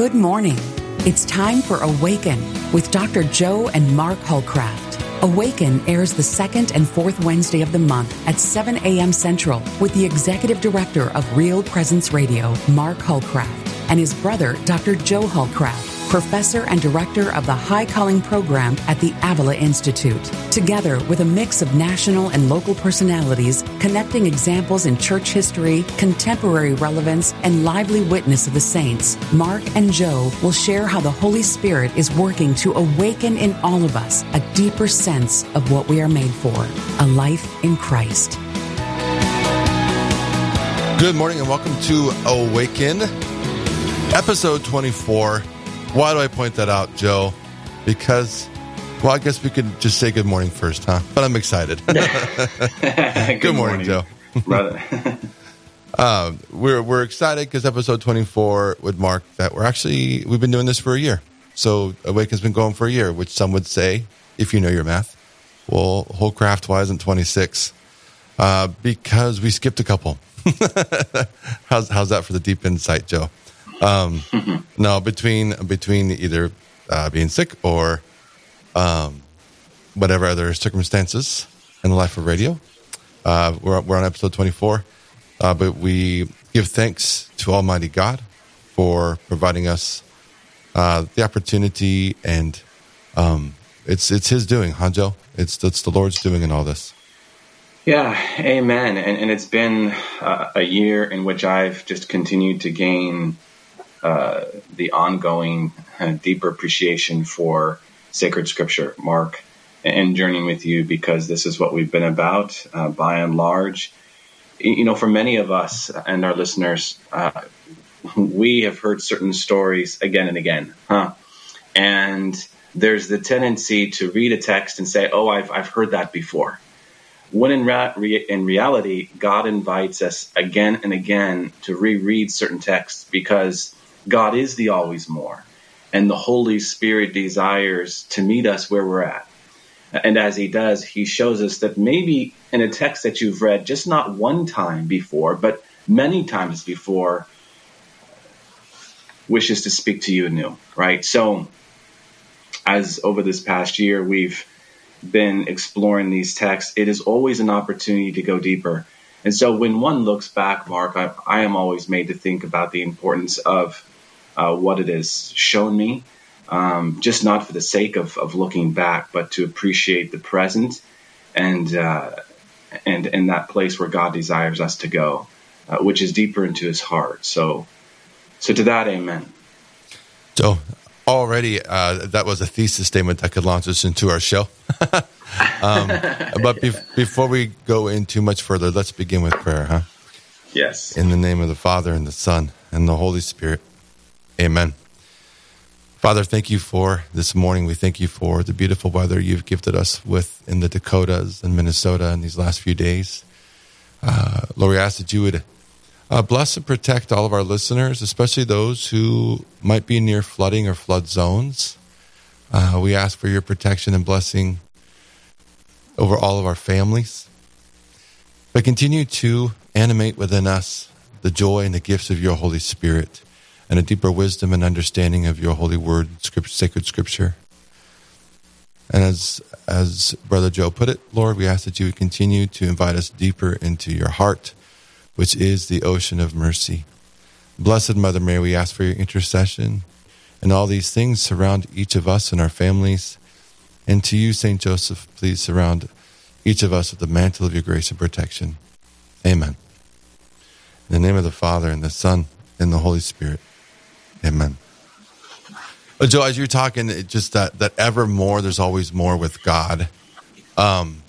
Good morning. It's time for Awaken with Dr. Joe and Mark Holcraft. Awaken airs the second and fourth Wednesday of the month at 7 a.m. Central with the executive director of Real Presence Radio, Mark Holcraft, and his brother, Dr. Joe Holcraft professor and director of the High Calling Program at the Avila Institute. Together with a mix of national and local personalities, connecting examples in church history, contemporary relevance, and lively witness of the saints, Mark and Joe will share how the Holy Spirit is working to awaken in all of us a deeper sense of what we are made for a life in Christ. Good morning and welcome to Awaken, episode 24. Why do I point that out, Joe? Because, well, I guess we could just say good morning first, huh? But I'm excited. good, good, morning, morning Joe. Brother. uh, we're we're excited because episode 24 would mark that we're actually we've been doing this for a year. So Awaken's been going for a year, which some would say, if you know your math, well, Holcraft why isn't 26? Uh, because we skipped a couple. how's how's that for the deep insight, Joe? Um, no, between between either uh, being sick or um, whatever other circumstances in the life of radio, uh, we're we're on episode twenty four. Uh, but we give thanks to Almighty God for providing us uh, the opportunity, and um, it's it's His doing, Hanjo. It's it's the Lord's doing in all this. Yeah, amen. And, and it's been uh, a year in which I've just continued to gain uh, the ongoing uh, deeper appreciation for sacred scripture, Mark, and journeying with you because this is what we've been about uh, by and large. You know, for many of us and our listeners, uh, we have heard certain stories again and again, huh? And there's the tendency to read a text and say, "Oh, I've I've heard that before." When in, re- in reality, God invites us again and again to reread certain texts because God is the always more, and the Holy Spirit desires to meet us where we're at. And as He does, He shows us that maybe in a text that you've read just not one time before, but many times before, wishes to speak to you anew, right? So, as over this past year we've been exploring these texts, it is always an opportunity to go deeper. And so when one looks back, Mark, I, I am always made to think about the importance of uh, what it has shown me, um, just not for the sake of, of looking back, but to appreciate the present and uh, and in that place where God desires us to go, uh, which is deeper into His heart. So, so to that, Amen. So already, uh, that was a thesis statement that could launch us into our show. um, but be- before we go into much further, let's begin with prayer, huh? Yes. In the name of the Father and the Son and the Holy Spirit. Amen. Father, thank you for this morning. We thank you for the beautiful weather you've gifted us with in the Dakotas and Minnesota in these last few days. Uh, Lord, we ask that you would uh, bless and protect all of our listeners, especially those who might be near flooding or flood zones. Uh, we ask for your protection and blessing over all of our families. But continue to animate within us the joy and the gifts of your Holy Spirit and a deeper wisdom and understanding of your holy word, sacred scripture. And as as Brother Joe put it, Lord, we ask that you would continue to invite us deeper into your heart, which is the ocean of mercy. Blessed Mother Mary, we ask for your intercession, and all these things surround each of us and our families. And to you, Saint Joseph, please surround each of us with the mantle of your grace and protection. Amen. In the name of the Father and the Son and the Holy Spirit. Amen. Uh, Joe, as you're talking, it just that that ever more, there's always more with God, um,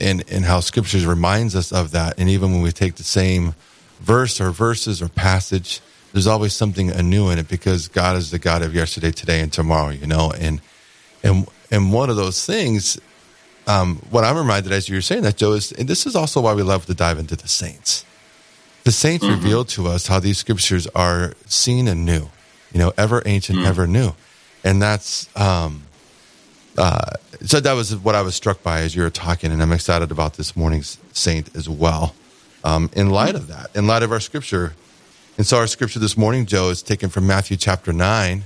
and and how Scriptures reminds us of that. And even when we take the same verse or verses or passage, there's always something anew in it because God is the God of yesterday, today, and tomorrow. You know, and and and one of those things, um, what I'm reminded as you're saying that, Joe, is and this is also why we love to dive into the saints. The saints mm-hmm. reveal to us how these scriptures are seen and new you know, ever ancient, mm. ever new. And that's, um, uh, so that was what I was struck by as you were talking, and I'm excited about this morning's saint as well. Um, in light of that, in light of our scripture, And so our scripture this morning, Joe, is taken from Matthew chapter 9.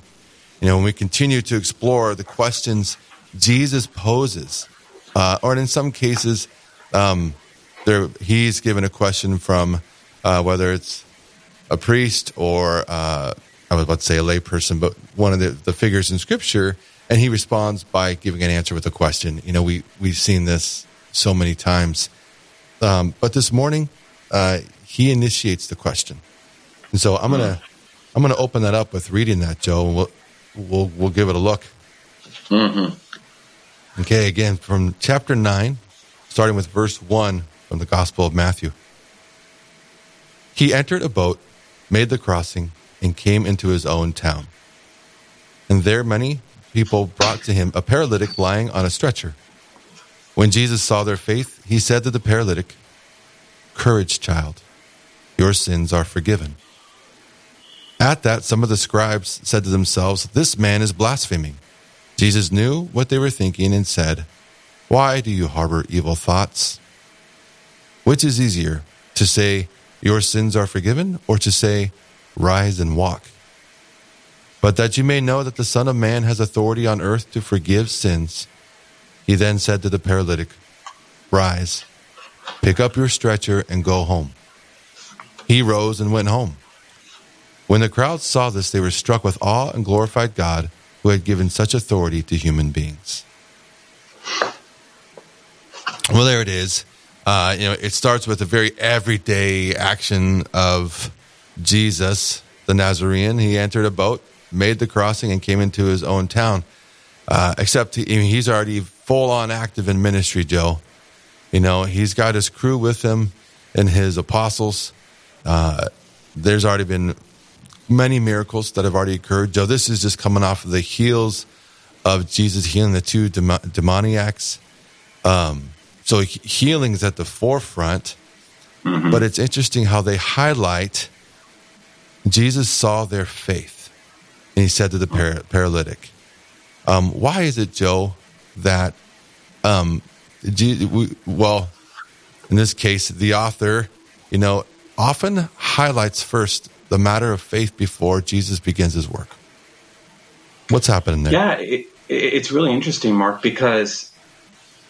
You know, when we continue to explore the questions Jesus poses, uh, or in some cases, um, there, he's given a question from uh, whether it's a priest or uh, I was about to say a layperson, but one of the, the figures in Scripture, and he responds by giving an answer with a question. You know, we we've seen this so many times, um, but this morning uh, he initiates the question, and so I'm gonna I'm gonna open that up with reading that, Joe, and we'll we'll, we'll give it a look. Mm-hmm. Okay, again from chapter nine, starting with verse one from the Gospel of Matthew. He entered a boat, made the crossing and came into his own town. And there many people brought to him a paralytic lying on a stretcher. When Jesus saw their faith, he said to the paralytic, Courage, child, your sins are forgiven. At that, some of the scribes said to themselves, This man is blaspheming. Jesus knew what they were thinking and said, Why do you harbor evil thoughts? Which is easier, to say, Your sins are forgiven, or to say, Rise and walk. But that you may know that the Son of Man has authority on earth to forgive sins. He then said to the paralytic, Rise, pick up your stretcher, and go home. He rose and went home. When the crowd saw this, they were struck with awe and glorified God who had given such authority to human beings. Well, there it is. Uh, you know, it starts with a very everyday action of Jesus, the Nazarene, he entered a boat, made the crossing, and came into his own town. Uh, except he, he's already full on active in ministry, Joe. You know, he's got his crew with him and his apostles. Uh, there's already been many miracles that have already occurred. Joe, this is just coming off of the heels of Jesus healing the two dem- demoniacs. Um, so healing is at the forefront, mm-hmm. but it's interesting how they highlight Jesus saw their faith, and he said to the par- paralytic, um, "Why is it, Joe, that um, we, well, in this case, the author, you know, often highlights first the matter of faith before Jesus begins his work. What's happening there? Yeah, it, it's really interesting, Mark, because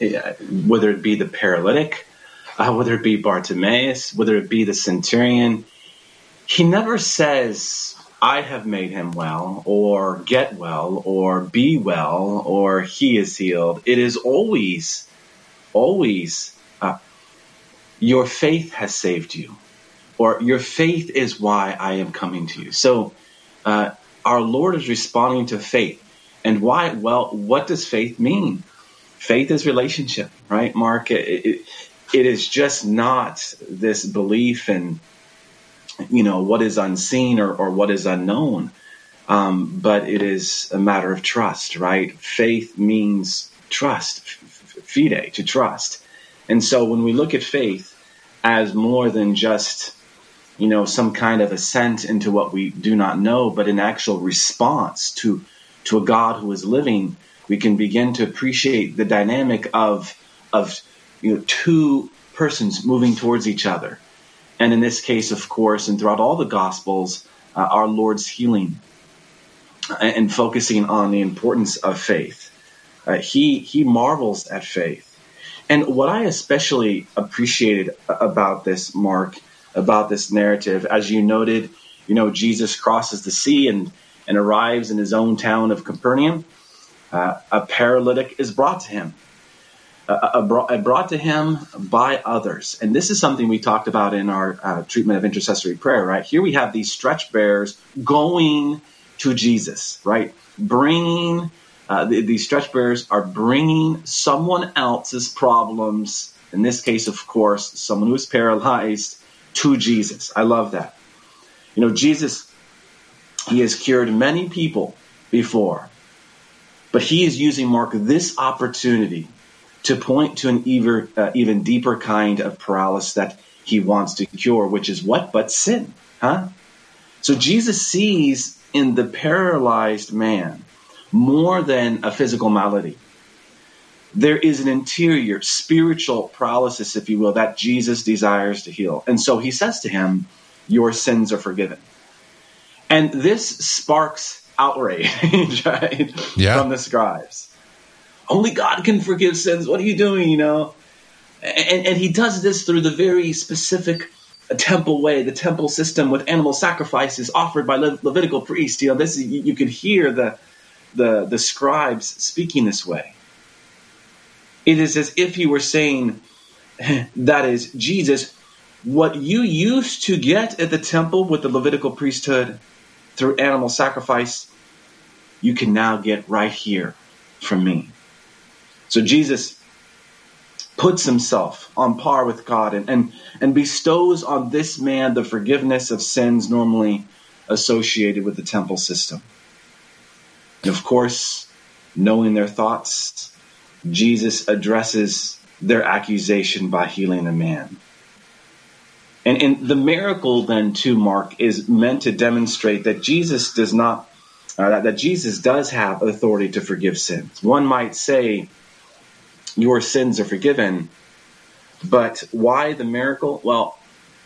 it, whether it be the paralytic, uh, whether it be Bartimaeus, whether it be the centurion, he never says, I have made him well, or get well, or be well, or he is healed. It is always, always, uh, your faith has saved you, or your faith is why I am coming to you. So, uh, our Lord is responding to faith. And why? Well, what does faith mean? Faith is relationship, right, Mark? It, it, it is just not this belief in you know what is unseen or, or what is unknown. Um, but it is a matter of trust right? Faith means trust fide to trust. And so when we look at faith as more than just you know some kind of assent into what we do not know but an actual response to to a god who is living we can begin to appreciate the dynamic of of you know two persons moving towards each other and in this case, of course, and throughout all the Gospels, uh, our Lord's healing and focusing on the importance of faith. Uh, he he marvels at faith. And what I especially appreciated about this, Mark, about this narrative, as you noted, you know, Jesus crosses the sea and, and arrives in his own town of Capernaum. Uh, a paralytic is brought to him uh, brought, brought to him by others. And this is something we talked about in our uh, treatment of intercessory prayer, right? Here we have these stretch bearers going to Jesus, right? Bringing, uh, the, these stretch bearers are bringing someone else's problems, in this case, of course, someone who is paralyzed, to Jesus. I love that. You know, Jesus, he has cured many people before, but he is using, Mark, this opportunity to point to an even, uh, even deeper kind of paralysis that he wants to cure, which is what? But sin. Huh? So Jesus sees in the paralyzed man more than a physical malady. There is an interior spiritual paralysis, if you will, that Jesus desires to heal. And so he says to him, your sins are forgiven. And this sparks outrage right? yeah. from the scribes. Only God can forgive sins. What are you doing, you know? And, and he does this through the very specific temple way, the temple system with animal sacrifices offered by Le- Levitical priests. You know, this you, you could hear the, the, the scribes speaking this way. It is as if he were saying, that is, Jesus, what you used to get at the temple with the Levitical priesthood through animal sacrifice, you can now get right here from me. So Jesus puts himself on par with God and, and, and bestows on this man the forgiveness of sins normally associated with the temple system. And of course, knowing their thoughts, Jesus addresses their accusation by healing the man. And, and the miracle then to Mark is meant to demonstrate that Jesus does not, uh, that, that Jesus does have authority to forgive sins. One might say, your sins are forgiven, but why the miracle? Well,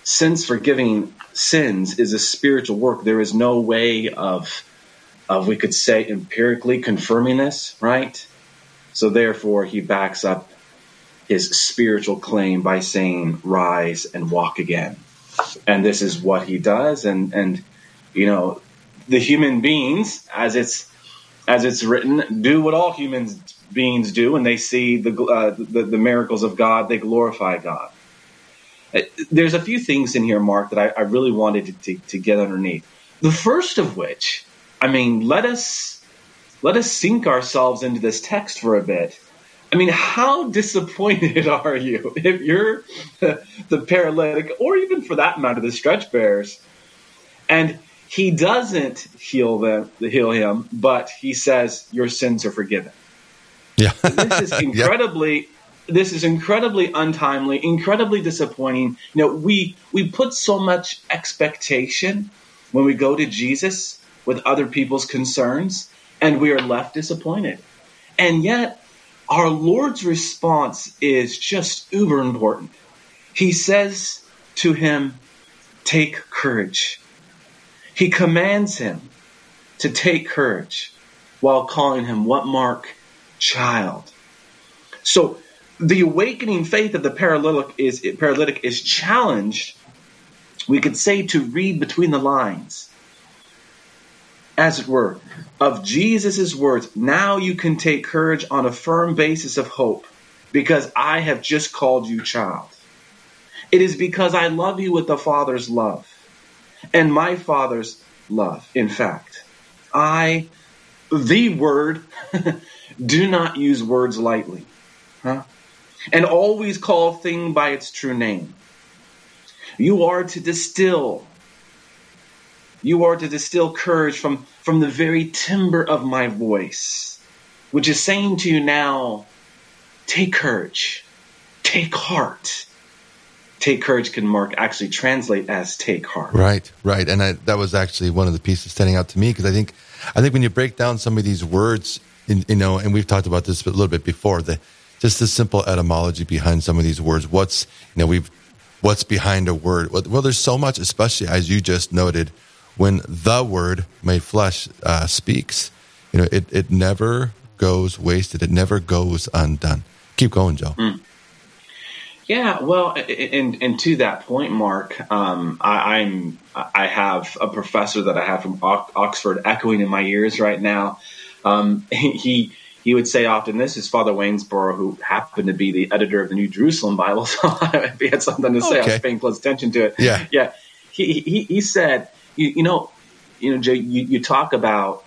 since forgiving sins is a spiritual work, there is no way of, of we could say empirically confirming this, right? So therefore, he backs up his spiritual claim by saying, rise and walk again. And this is what he does. And, and, you know, the human beings, as it's, as it's written, do what all human beings do when they see the, uh, the, the, miracles of God, they glorify God. Uh, there's a few things in here, Mark, that I, I really wanted to, to, to get underneath. The first of which, I mean, let us, let us sink ourselves into this text for a bit I mean, how disappointed are you if you're the paralytic, or even for that matter, the stretch bearers, and he doesn't heal them, heal him, but he says your sins are forgiven. Yeah, this is incredibly. yeah. This is incredibly untimely, incredibly disappointing. You know, we we put so much expectation when we go to Jesus with other people's concerns, and we are left disappointed. And yet, our Lord's response is just uber important. He says to him, Take courage. He commands him to take courage while calling him what mark? Child. So the awakening faith of the paralytic is paralytic is challenged, we could say, to read between the lines as it were, of Jesus' words, now you can take courage on a firm basis of hope because I have just called you child. It is because I love you with the Father's love and my Father's love. In fact, I, the word, do not use words lightly, huh? And always call thing by its true name. You are to distill you are to distill courage from, from the very timbre of my voice, which is saying to you now, take courage, take heart. Take courage can Mark actually translate as take heart. Right, right, and I, that was actually one of the pieces standing out to me because I think, I think when you break down some of these words, in, you know, and we've talked about this a little bit before, the just the simple etymology behind some of these words. What's you know we've what's behind a word? Well, there's so much, especially as you just noted when the word made flesh uh, speaks, you know, it, it never goes wasted. It never goes undone. Keep going, Joe. Mm. Yeah, well, and and to that point, Mark, um, I, am I have a professor that I have from Oxford echoing in my ears right now. Um, he he would say often, "This is Father Wansbrough, who happened to be the editor of the New Jerusalem Bible." So if he had something to say, okay. I was paying close attention to it. Yeah, yeah. He he, he said you, you know, you know, you, you talk about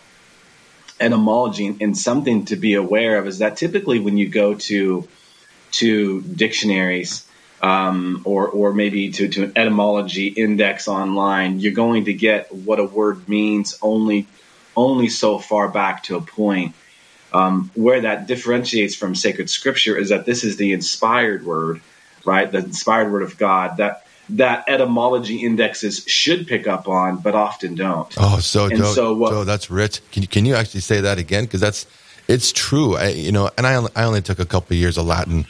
etymology and something to be aware of is that typically when you go to to dictionaries um, or or maybe to, to an etymology index online, you're going to get what a word means only only so far back to a point. Um, where that differentiates from sacred scripture is that this is the inspired word, right? The inspired word of God that that etymology indexes should pick up on, but often don't. Oh, so and Joe, so what, Joe, that's rich. Can you can you actually say that again? Because that's it's true. I, you know, and I only, I only took a couple of years of Latin.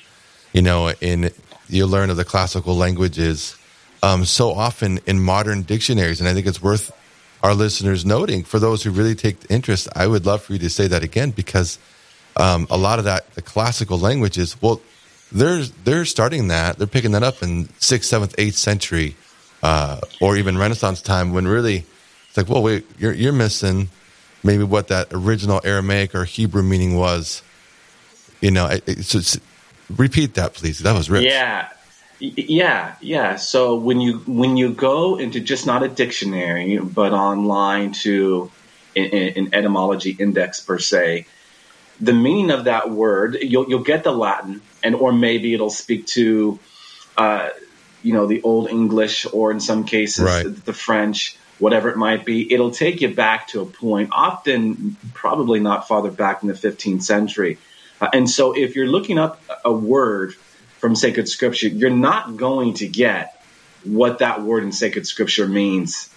You know, in you learn of the classical languages. um, so often in modern dictionaries. And I think it's worth our listeners noting for those who really take interest. I would love for you to say that again because um, a lot of that, the classical languages, well, they're, they're starting that, they're picking that up in sixth, seventh, eighth century, uh, or even Renaissance time when really it's like, well, wait, you're, you're missing maybe what that original Aramaic or Hebrew meaning was. You know, it, it, so repeat that, please. That was rich. Yeah, yeah, yeah. So when you when you go into just not a dictionary, but online to an, etymology index per se, the meaning of that word you'll you'll get the Latin, and or maybe it'll speak to, uh, you know, the Old English, or in some cases Right. the, the French whatever it might be, it'll take you back to a point, often probably not farther back in the 15th century. Uh, and so if you're looking up a word from sacred scripture, you're not going to get what that word in sacred scripture means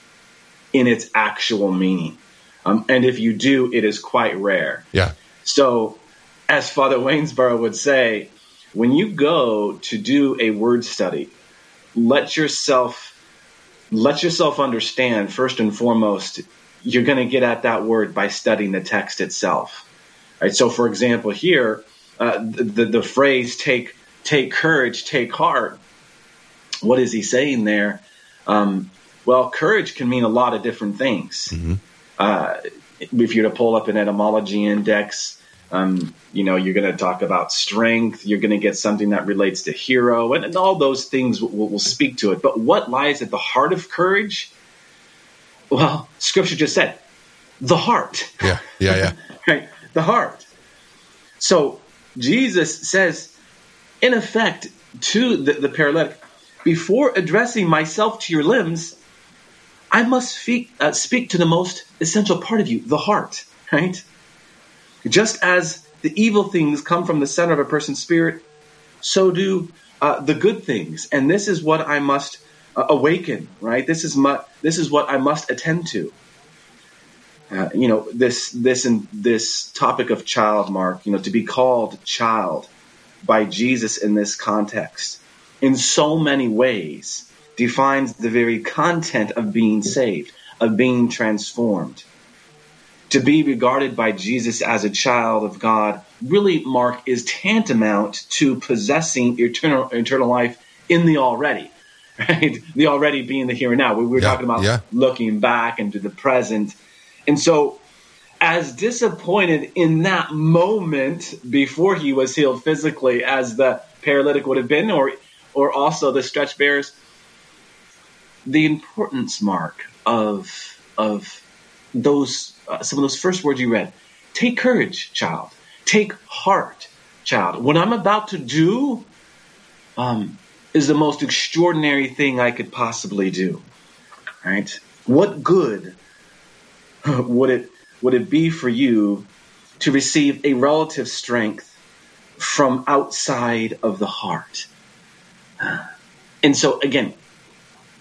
in its actual meaning. Um, and if you do, it is quite rare. Yeah. So, as Father Wansbrough would say, when you go to do a word study, let yourself let yourself understand first and foremost you're going to get at that word by studying the text itself. Right? So, for example, here uh, the, the the phrase "take take courage, take heart." What is he saying there? Um, well, courage can mean a lot of different things. Uh, if you're to pull up an etymology index, um, you know, you're going to talk about strength. You're going to get something that relates to hero, and, and all those things will, will speak to it. But what lies at the heart of courage? Well, Scripture just said, the heart. Yeah. Yeah. Yeah. right? The heart. So Jesus says, in effect, to the, the paralytic, before addressing myself to your limbs, I must speak, uh, speak to the most essential part of you, the heart, right? Just as the evil things come from the center of a person's spirit, so do uh, the good things. And this is what I must uh, awaken, right? This is my, this is what I must attend to. Uh, you know this this and this topic of child mark you know to be called child by jesus in this context in so many ways defines the very content of being saved of being transformed. To be regarded by jesus as a child of god really mark is tantamount to possessing eternal eternal life in the already right? The already being the here and now. We were Yeah, talking about yeah. looking back into the present and so, as disappointed in that moment before he was healed physically as the paralytic would have been, or or also the stretch bearers, the importance mark of of those uh, some of those first words you read. Take courage, child. Take heart, child. What I'm about to do um, is the most extraordinary thing I could possibly do. Right? What good would it would it be for you to receive a relative strength from outside of the heart? And so again,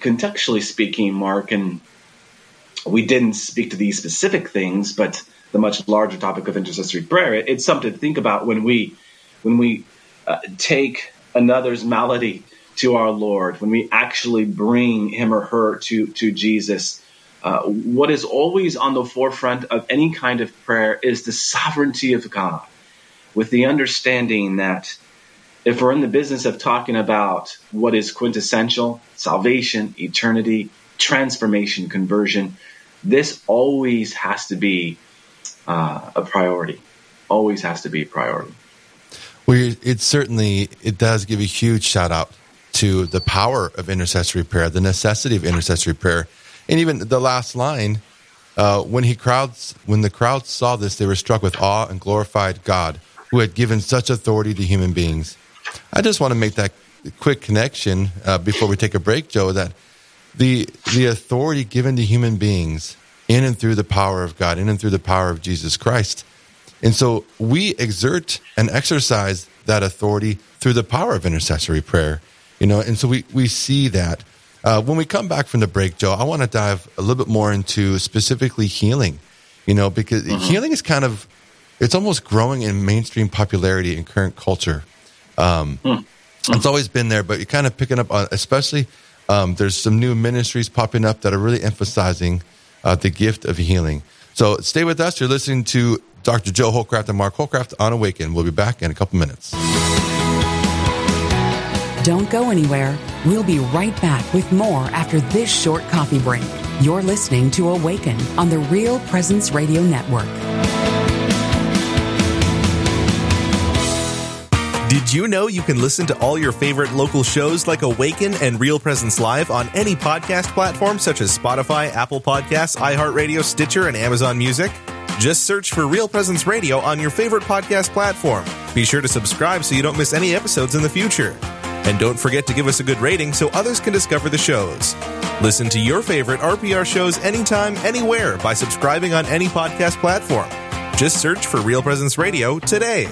contextually speaking, Mark, and we didn't speak to these specific things, but the much larger topic of intercessory prayer, it- it's something to think about when we when we uh, take another's malady to our Lord, when we actually bring him or her to to Jesus. Uh, what is always on the forefront of any kind of prayer is the sovereignty of God, with the understanding that if we're in the business of talking about what is quintessential salvation, eternity, transformation, conversion this always has to be uh, a priority. Always has to be a priority. Well, it certainly it does give a huge shout out to the power of intercessory prayer, the necessity of intercessory prayer, and even the last line. Uh, when he crowds, when the crowd saw this, they were struck with awe and glorified God, who had given such authority to human beings. I just want to make that quick connection uh, before we take a break, Joe. That the the authority given to human beings in and through the power of God, in and through the power of Jesus Christ. And so we exert and exercise that authority through the power of intercessory prayer, you know, and so we, we see that. Uh, when we come back from the break, Joe, I want to dive a little bit more into specifically healing, you know, because healing is kind of, it's almost growing in mainstream popularity in current culture. Um, It's always been there, but you're kind of picking up on, especially Um, there's some new ministries popping up that are really emphasizing uh, the gift of healing. So stay with us. You're listening to Dr. Joe Holcraft and Mark Holcraft on Awaken. We'll be back in a couple minutes. Don't go anywhere. We'll be right back with more after this short coffee break. You're listening to Awaken on the Real Presence Radio Network. Did you know you can listen to all your favorite local shows like Awaken and Real Presence Live on any podcast platform such as Spotify, Apple Podcasts, iHeartRadio, Stitcher, and Amazon Music? Just search for Real Presence Radio on your favorite podcast platform. Be sure to subscribe so you don't miss any episodes in the future. And don't forget to give us a good rating so others can discover the shows. Listen to your favorite RPR shows anytime, anywhere by subscribing on any podcast platform. Just search for Real Presence Radio today.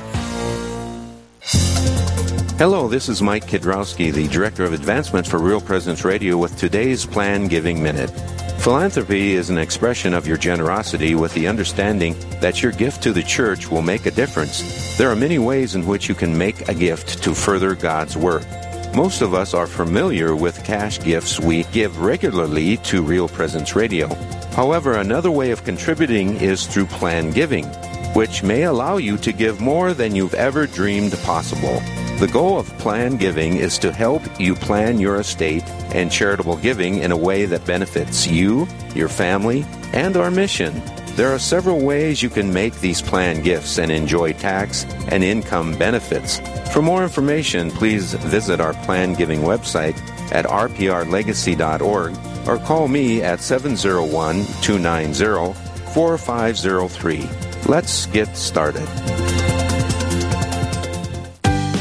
Hello, this is Mike Kidrowski, the Director of Advancements for Real Presence Radio with today's Plan Giving Minute. Philanthropy is an expression of your generosity with the understanding that your gift to the church will make a difference. There are many ways in which you can make a gift to further God's work. Most of us are familiar with cash gifts we give regularly to Real Presence Radio. However, another way of contributing is through plan giving, which may allow you to give more than you've ever dreamed possible. The goal of plan giving is to help you plan your estate and charitable giving in a way that benefits you, your family, and our mission. There are several ways you can make these planned gifts and enjoy tax and income benefits. For more information, please visit our plan giving website at rprlegacy.org or call me at 701 290 4503. Let's get started.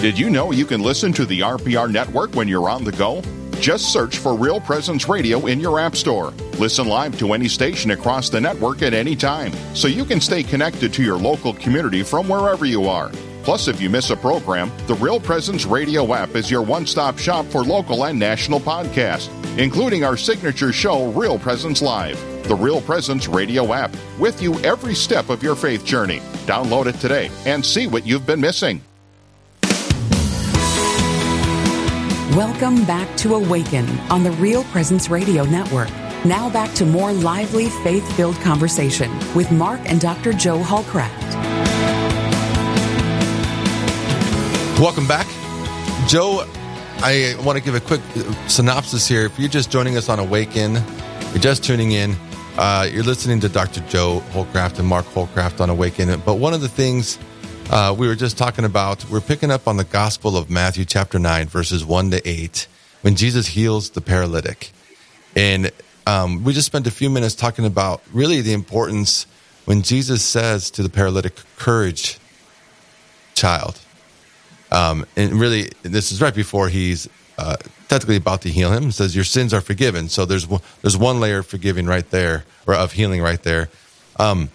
Did you know you can listen to the RPR network when you're on the go? Just search for Real Presence Radio in your App Store. Listen live to any station across the network at any time, so you can stay connected to your local community from wherever you are. Plus, if you miss a program, the Real Presence Radio app is your one stop shop for local and national podcasts, including our signature show, Real Presence Live. The Real Presence Radio app, with you every step of your faith journey. Download it today and see what you've been missing. Welcome back to Awaken on the Real Presence Radio Network. Now back to more lively, faith filled conversation with Mark and Dr. Joe Holcraft. Welcome back. Joe, I want to give a quick synopsis here. If you're just joining us on Awaken, you're just tuning in, uh, you're listening to Dr. Joe Holcraft and Mark Holcraft on Awaken. But one of the things uh, we were just talking about, we're picking up on the Gospel of Matthew, chapter 9, verses 1 to 8, when Jesus heals the paralytic. And um, we just spent a few minutes talking about really the importance when Jesus says to the paralytic, Courage, child. Um, and really, this is right before he's uh, technically about to heal him. He says, Your sins are forgiven. So there's, there's one layer of forgiving right there, or of healing right there. Um,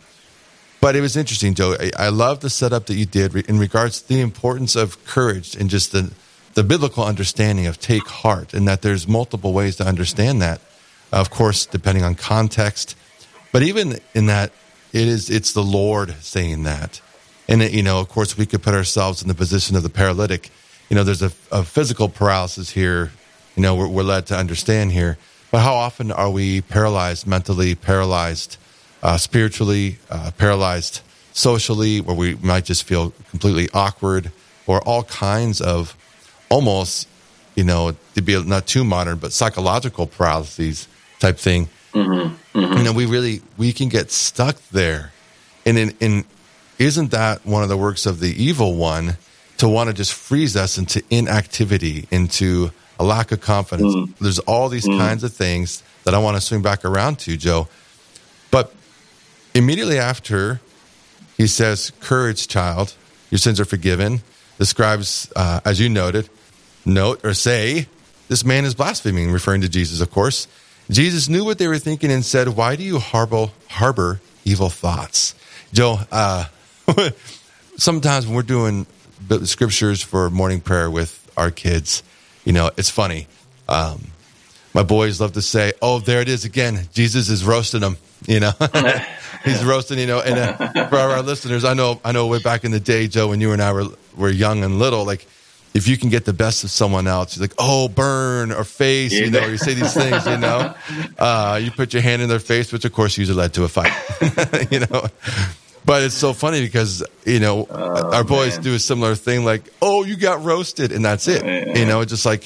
but it was interesting, Joe. I, I love the setup that you did in regards to the importance of courage and just the, the biblical understanding of take heart, and that there's multiple ways to understand that. Of course, depending on context, but even in that, it is it's the Lord saying that, and it, you know, of course, we could put ourselves in the position of the paralytic. You know, there's a, a physical paralysis here. You know, we're, we're led to understand here, but how often are we paralyzed mentally, paralyzed? Uh, spiritually, uh, paralyzed socially, where we might just feel completely awkward, or all kinds of almost, you know, to be not too modern, but psychological paralyses type thing. Mm-hmm. Mm-hmm. You know, we really we can get stuck there, and in, in isn't that one of the works of the evil one to want to just freeze us into inactivity, into a lack of confidence? Mm-hmm. There's all these mm-hmm. kinds of things that I want to swing back around to, Joe. But Immediately after, he says, Courage, child, your sins are forgiven. Describes, uh, as you noted, note or say, this man is blaspheming, referring to Jesus, of course. Jesus knew what they were thinking and said, Why do you harbor, harbor evil thoughts? Joe, uh, sometimes when we're doing scriptures for morning prayer with our kids, you know, it's funny. Um, my boys love to say, "Oh, there it is again. Jesus is roasting them." You know, he's roasting. You know, and uh, for our listeners, I know, I know, way back in the day, Joe, when you and I were were young and little, like, if you can get the best of someone else, you're like, oh, burn or face, you know, you say these things, you know. Uh, you put your hand in their face, which of course usually led to a fight, you know. But it's so funny because you know oh, our boys man. do a similar thing, like, "Oh, you got roasted," and that's it. You know, just like,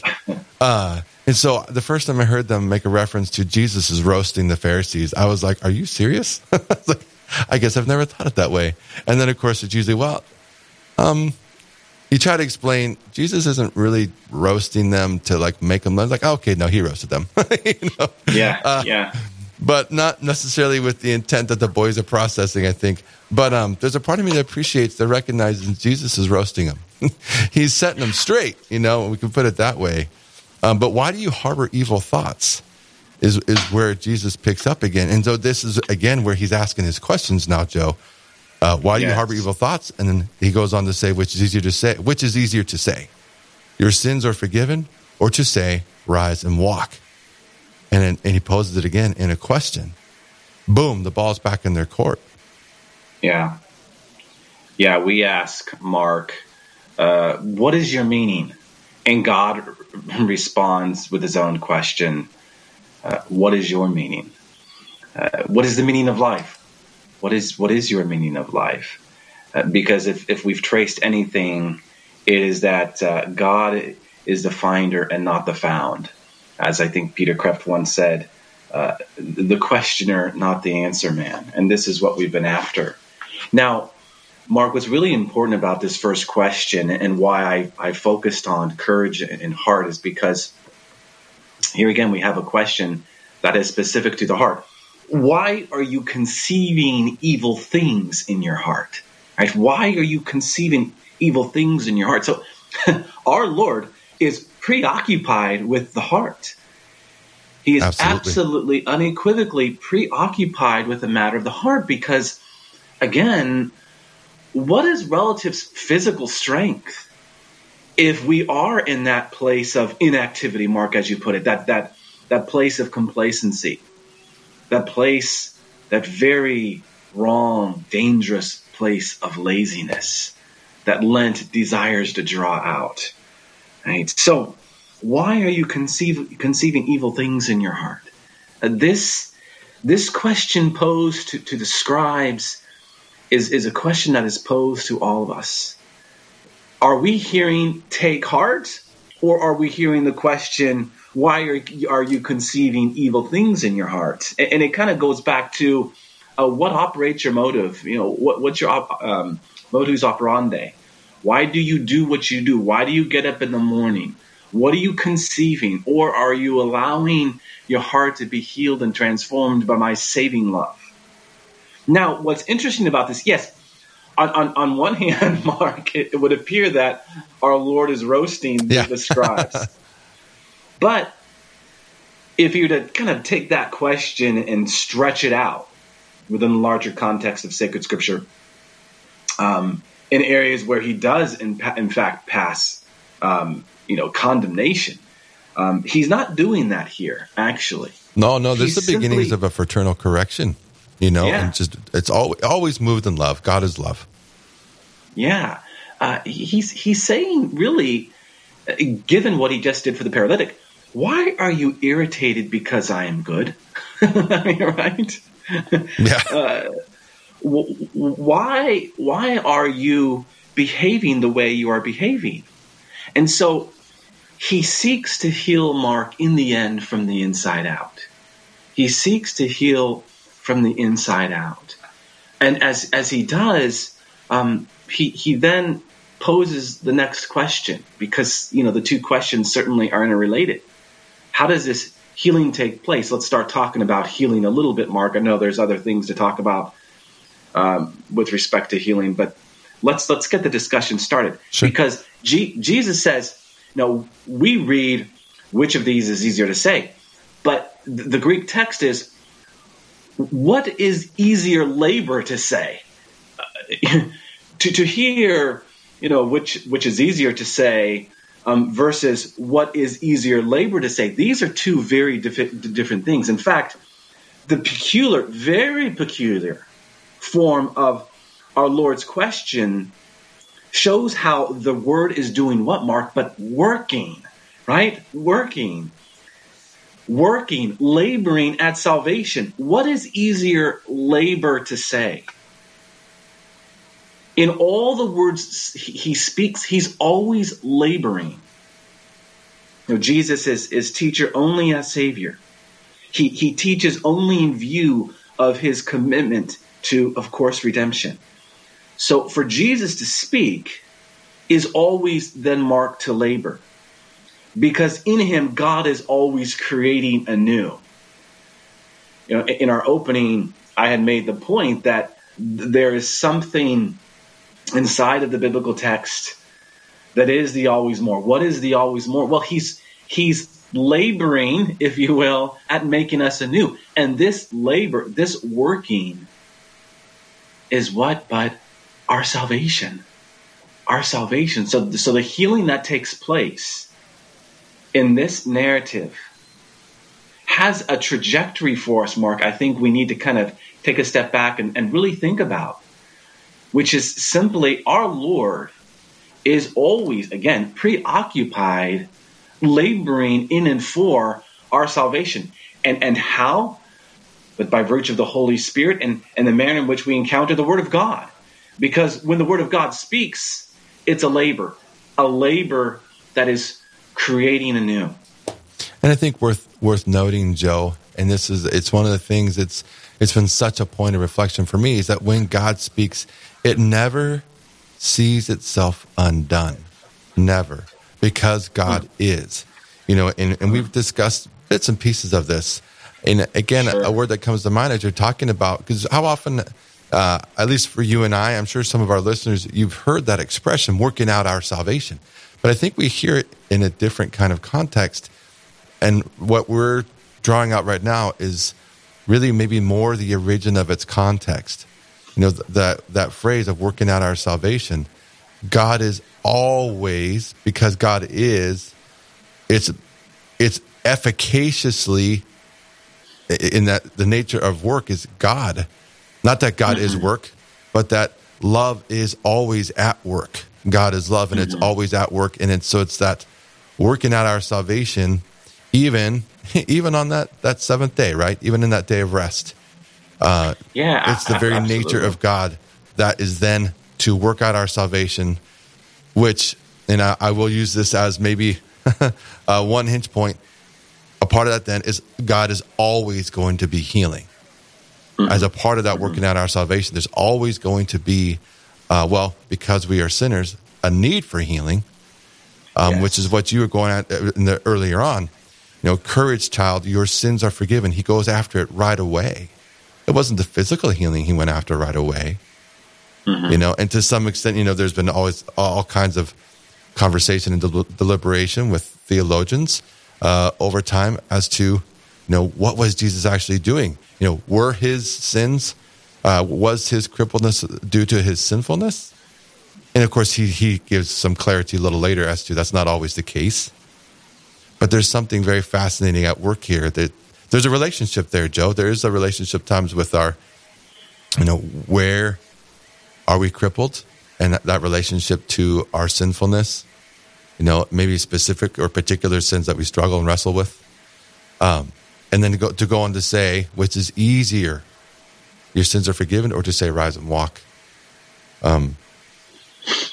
uh, and so the first time I heard them make a reference to Jesus is roasting the Pharisees, I was like, "Are you serious?" I, like, I guess I've never thought it that way. And then of course it's usually, well, um, you try to explain Jesus isn't really roasting them to like make them like, oh, okay, no, he roasted them. you know? Yeah, uh, yeah but not necessarily with the intent that the boys are processing, I think. But um, there's a part of me that appreciates that recognizes Jesus is roasting them. He's setting them straight, you know, we can put it that way. Um, but why do you harbor evil thoughts? Is, is where Jesus picks up again. And so this is again where he's asking his questions now, Joe. Uh, why do yes. you harbor evil thoughts? And then he goes on to say, which is easier to say, which is easier to say, your sins are forgiven, or to say, rise and walk. And, then, and he poses it again in a question. Boom, the ball's back in their court. Yeah. Yeah, we ask Mark, uh, what is your meaning? And God responds with his own question, uh, what is your meaning? Uh, what is the meaning of life? What is what is your meaning of life? Uh, because if, if we've traced anything, it is that uh, God is the finder and not the found as I think Peter Kreeft once said, uh, the questioner, not the answer man. And this is what we've been after. Now, Mark, what's really important about this first question and why I, I focused on courage and heart is because here again we have a question that is specific to the heart. Why are you conceiving evil things in your heart? Right? Why are you conceiving evil things in your heart? So our Lord is preoccupied with the heart. He is absolutely. absolutely, unequivocally preoccupied with the matter of the heart because, again, what is relative's physical strength if we are in that place of inactivity, Mark, as you put it, that that that place of complacency, that place, that very wrong, dangerous place of laziness that Lent desires to draw out. Right? So, why are you conceive, conceiving evil things in your heart? Uh, this, this question posed to, to the scribes is, is a question that is posed to all of us. Are we hearing take heart, or are we hearing the question, why are, are you conceiving evil things in your heart? And, and it kind of goes back to uh, what operates your motive? You know, what, what's your um, modus operandi? Why do you do what you do? Why do you get up in the morning? What are you conceiving? Or are you allowing your heart to be healed and transformed by my saving love? Now, what's interesting about this, yes, on, on, on one hand, Mark, it, it, would appear that our Lord is roasting yeah. the scribes. but if you were to kind of take that question and stretch it out within the larger context of sacred scripture, um, in areas where he does, in, in fact, pass, um, you know, condemnation. Um, he's not doing that here, actually. No, no, this is the simply, beginnings of a fraternal correction. You know, yeah. and just it's always, always moved in love. God is love. Yeah, uh, he's he's saying really, uh, given what he just did for the paralytic, why are you irritated because I am good? I mean, right? Yeah. Uh, why why are you behaving the way you are behaving? And so he seeks to heal Mark in the end from the inside out. He seeks to heal from the inside out. And as as he does, um, he he then poses the next question because you know the two questions certainly are interrelated. How does this healing take place? Let's start talking about healing a little bit, Mark. I know there's other things to talk about um, with respect to healing, but let's let's get the discussion started sure. because G- Jesus says, you know, we read which of these is easier to say, but th- the Greek text is what is easier labor to say uh, to to hear, you know, which which is easier to say. Um, versus what is easier labor to say. These are two very diff- different things. In fact, the peculiar, very peculiar form of our Lord's question shows how the word is doing what, Mark? But working, right? Working. Working, laboring at salvation. What is easier labor to say? In all the words he speaks, he's always laboring. You know, Jesus is, is teacher only as Savior. He, he teaches only in view of his commitment to, of course, redemption. So for Jesus to speak is always then marked to labor because in him God is always creating anew. You know, in our opening, I had made the point that there is something inside of the biblical text that is the always more. What is the always more? Well, he's he's laboring, if you will, at making us anew. And this labor, this working is what but our salvation. Our salvation. So so the healing that takes place in this narrative has a trajectory for us, Mark. I think we need to kind of take a step back and, and really think about which is simply our Lord is always, again, preoccupied, laboring in and for our salvation. And, and how? But by virtue of the Holy Spirit and, and the manner in which we encounter the Word of God. Because when the Word of God speaks, it's a labor, a labor that is creating anew. And I think worth worth noting, Joe, and this is it's one of the things it's it's been such a point of reflection for me is that when God speaks, it never sees itself undone. Never. Because God is. You know, and, and we've discussed bits and pieces of this. And again, sure. a word that comes to mind as you're talking about, because how often, uh, at least for you and I, I'm sure some of our listeners, you've heard that expression, working out our salvation. But I think we hear it in a different kind of context. And what we're drawing out right now is really maybe more the origin of its context you know that that phrase of working out our salvation god is always because god is it's it's efficaciously in that the nature of work is god not that god mm-hmm. is work but that love is always at work god is love and mm-hmm. it's always at work and it's so it's that working out our salvation even even on that that seventh day right even in that day of rest uh, yeah, it's the very absolutely. nature of God that is then to work out our salvation, which, and I, I will use this as maybe uh, one hinge point. A part of that then is God is always going to be healing. Mm-hmm. As a part of that mm-hmm. working out our salvation, there's always going to be, uh, well, because we are sinners, a need for healing, um, yes. which is what you were going at uh, in the, earlier on. You know, courage, child, your sins are forgiven. He goes after it right away. It wasn't the physical healing he went after right away. Mm-hmm. You know, and to some extent, you know, there's been always all kinds of conversation and del- deliberation with theologians uh, over time as to, you know, what was Jesus actually doing? You know, were his sins, uh, was his crippledness due to his sinfulness? And of course, he, he gives some clarity a little later as to that's not always the case. But there's something very fascinating at work here that there's a relationship there, Joe. There is a relationship times with our, you know, where are we crippled, and that, that relationship to our sinfulness. You know, maybe specific or particular sins that we struggle and wrestle with. Um, and then to go, to go on to say, which is easier, your sins are forgiven, or to say, rise and walk. Um,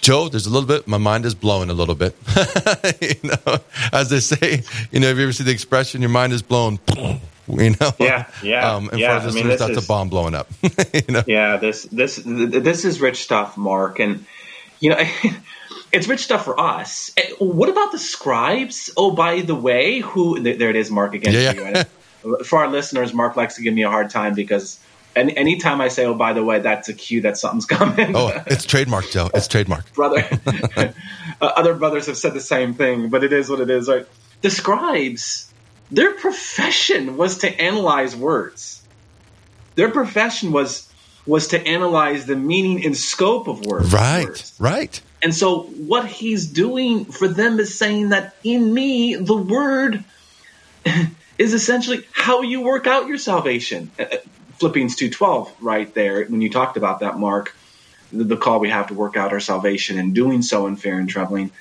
Joe, there's a little bit. My mind is blowing a little bit. you know, as they say, you know, have you ever seen the expression, "Your mind is blown"? You know, yeah, yeah, um, and yeah. for I mean, that's is, a bomb blowing up. you know, yeah. This, this, this is rich stuff, Mark, and you know. it's rich stuff for us. Eh, what about the scribes? Oh, by the way, who there it is, Mark again. Yeah, yeah. For our listeners, Mark likes to give me a hard time because any anytime I say, "Oh, by the way," that's a cue that something's coming. oh, it's trademarked, Joe. It's trademarked. brother. uh, other brothers have said the same thing, but it is what it is. Right? The scribes, their profession was to analyze words. Their profession was was to analyze the meaning and scope of words. Right, words. right. And so, what he's doing for them is saying that in me, the word is essentially how you work out your salvation. Philippians 2:12 right there when you talked about that Mark the call we have to work out our salvation and doing so in fear and trembling.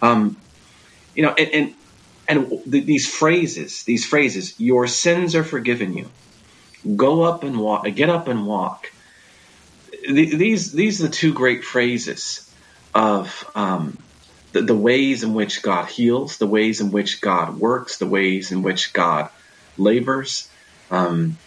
Um, you know, and, and, and these phrases, these phrases, your sins are forgiven you. Go up and walk, get up and walk. These, these are the two great phrases of um, the, the ways in which God heals, the ways in which God works, the ways in which God labors. Um,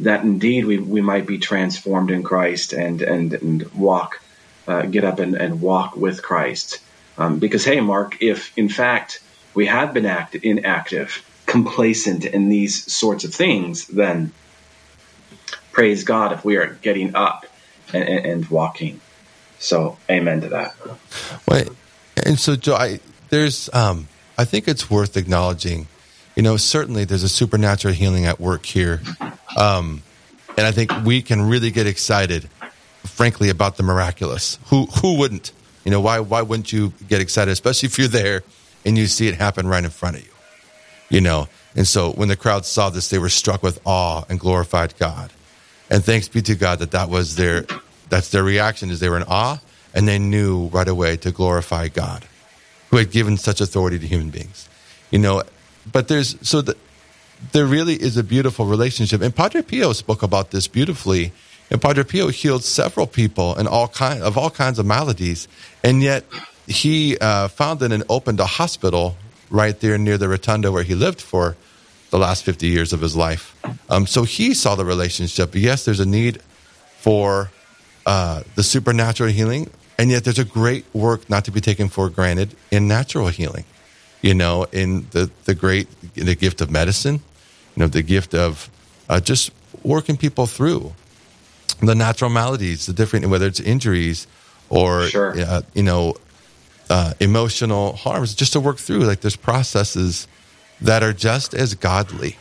that indeed we, we might be transformed in Christ and and and walk, uh, get up and, and walk with Christ. Um, because hey, Mark, if in fact we have been act- inactive, complacent in these sorts of things, then praise God if we are getting up and, and, and walking. So, amen to that. Well, and so, Joe, I, there's, um, I think it's worth acknowledging you know, certainly there's a supernatural healing at work here. Um, and I think we can really get excited, frankly, about the miraculous. Who, who wouldn't? You know, why, why wouldn't you get excited, especially if you're there and you see it happen right in front of you? You know, and so when the crowd saw this, they were struck with awe and glorified God. And thanks be to God that that was their, that's their reaction is they were in awe and they knew right away to glorify God who had given such authority to human beings. You know, but there's so the, there really is a beautiful relationship, and Padre Pio spoke about this beautifully. And Padre Pio healed several people and all kind of all kinds of maladies, and yet he uh, founded and opened a hospital right there near the rotunda where he lived for the last 50 years of his life. Um, so he saw the relationship. Yes, there's a need for uh, the supernatural healing, and yet there's a great work not to be taken for granted in natural healing you know, in the, the great, the gift of medicine, you know, the gift of uh, just working people through the natural maladies, the different, whether it's injuries or, sure. uh, you know, uh, emotional harms, just to work through. Like there's processes that are just as godly.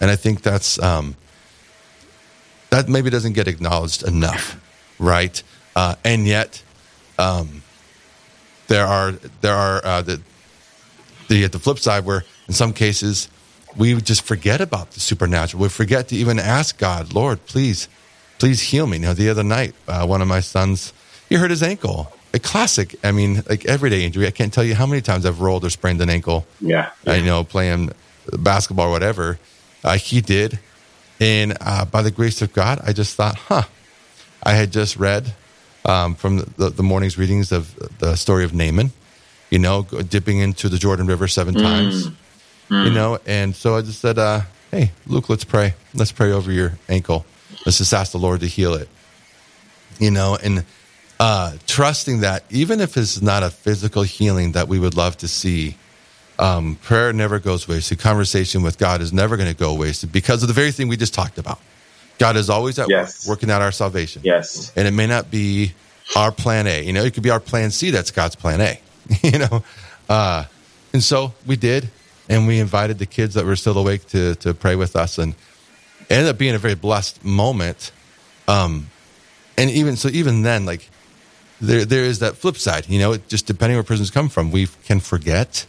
And I think that's, um, that maybe doesn't get acknowledged enough, right? Uh, and yet, um, there are there are uh, the the at the flip side where in some cases we just forget about the supernatural. We forget to even ask God, Lord, please, please heal me. Now the other night, uh, one of my sons, he hurt his ankle. A classic. I mean, like everyday injury. I can't tell you how many times I've rolled or sprained an ankle. Yeah. yeah. I know playing basketball or whatever. Uh, he did. And uh, by the grace of God, I just thought, huh. I had just read um, from the, the, morning's readings of the story of Naaman you know, dipping into the Jordan River seven mm. times, mm. you know. And so I just said, uh, hey, Luke, let's pray. Let's pray over your ankle. Let's just ask the Lord to heal it, you know, and uh, trusting that even if it's not a physical healing that we would love to see, um, prayer never goes wasted. Conversation with God is never going to go wasted because of the very thing we just talked about. God is always at yes. work, working out our salvation. Yes. And it may not be our plan A. You know, it could be our plan C that's God's plan A. you know. Uh, and so we did, and we invited the kids that were still awake to to pray with us, and it ended up being a very blessed moment. Um, and even so, even then, like there there is that flip side, you know. Just depending where prisoners come from, we can forget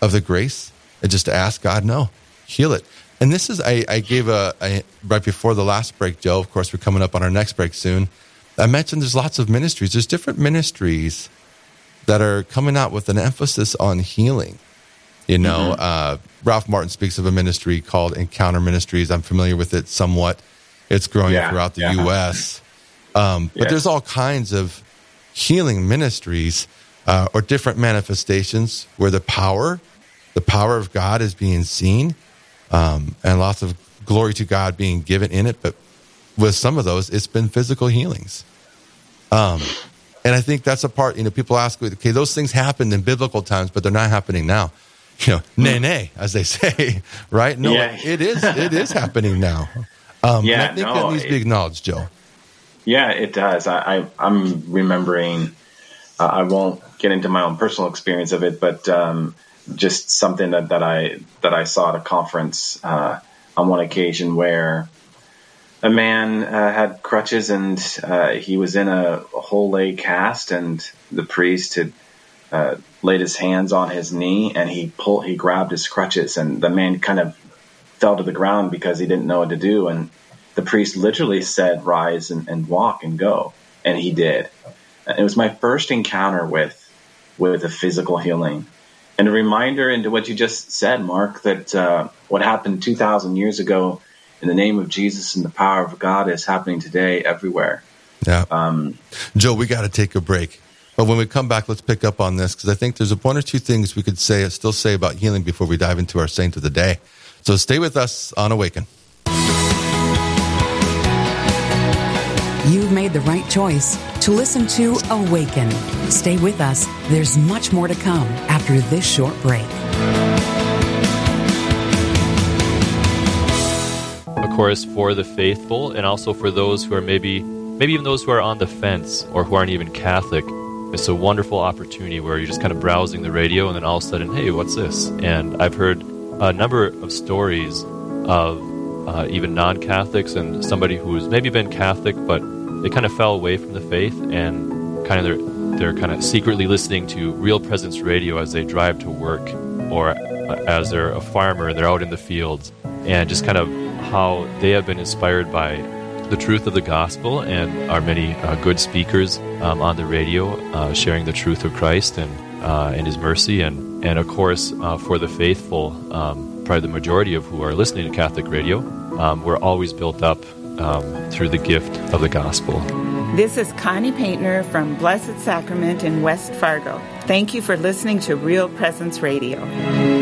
of the grace and just ask God, no, heal it. And this is I, I gave a, a right before the last break, Joe. Of course, we're coming up on our next break soon. I mentioned there's lots of ministries. There's different ministries that are coming out with an emphasis on healing. You know, mm-hmm. uh, Ralph Martin speaks of a ministry called Encounter Ministries. I'm familiar with it somewhat. It's growing yeah, throughout the yeah. U.S. Um, but there's all kinds of healing ministries uh, or different manifestations where the power, the power of God is being seen, um, and lots of glory to God being given in it. But with some of those, it's been physical healings. Um, and I think that's a part, you know, people ask, okay, those things happened in biblical times, but they're not happening now. You know, nay, nay, as they say, right? No, yeah. it is, it is happening now. Um, yeah, I think no, that needs to be acknowledged, Joe. Yeah, it does. I, I am remembering. Uh, I won't get into my own personal experience of it, but um, just something that, that I that I saw at a conference uh, on one occasion where a man uh, had crutches and uh, he was in a, a, whole leg cast, and the priest had uh, laid his hands on his knee and he pulled, he grabbed his crutches, and the man kind of fell to the ground because he didn't know what to do, and the priest literally said, "Rise and, and walk and go." and he did. It was my first encounter with with a physical healing, and a reminder into what you just said, Mark, that uh, what happened two thousand years ago in the name of Jesus and the power of God is happening today everywhere. Yeah. Um, Joe, we got to take a break. But when we come back, let's pick up on this because I think there's a one or two things we could say, still say about healing before we dive into our saint of the day. So stay with us on Awaken. You've made the right choice to listen to Awaken. Stay with us. There's much more to come after this short break. Course, for the faithful and also for those who are maybe maybe even those who are on the fence or who aren't even Catholic, it's a wonderful opportunity where you're just kind of browsing the radio and then all of a sudden, hey, what's this? And I've heard a number of stories of uh, even non Catholics and somebody who's maybe been Catholic, but they kind of fell away from the faith and kind of they're, they're kind of secretly listening to Real Presence Radio as they drive to work or uh, as they're a farmer and they're out in the fields and just kind of how they have been inspired by the truth of the gospel and our many uh, good speakers um, on the radio uh, sharing the truth of Christ and uh, and His mercy and and of course uh, for the faithful um, probably the majority of who are listening to Catholic radio, um, we're always built up um, through the gift of the gospel. This is Connie Paintner from Blessed Sacrament in West Fargo. Thank you for listening to Real Presence Radio.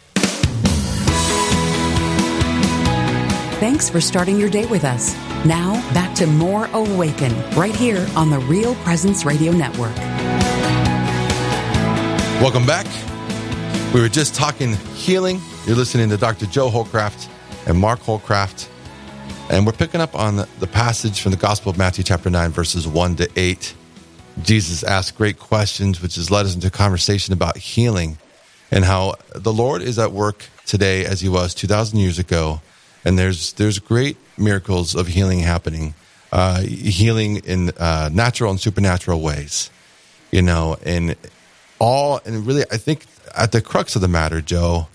Thanks for starting your day with us. Now, back to more Awaken right here on the Real Presence Radio Network. Welcome back. We were just talking healing. You're listening to Dr. Joe Holcraft and Mark Holcraft. And we're picking up on the, passage from the Gospel of Matthew, chapter 9, verses 1 to 8. Jesus asked great questions, which has led us into a conversation about healing and how the Lord is at work today as he was 2,000 years ago and there's there's great miracles of healing happening, uh, healing in uh, natural and supernatural ways, you know, and all and really, I think at the crux of the matter, Joe,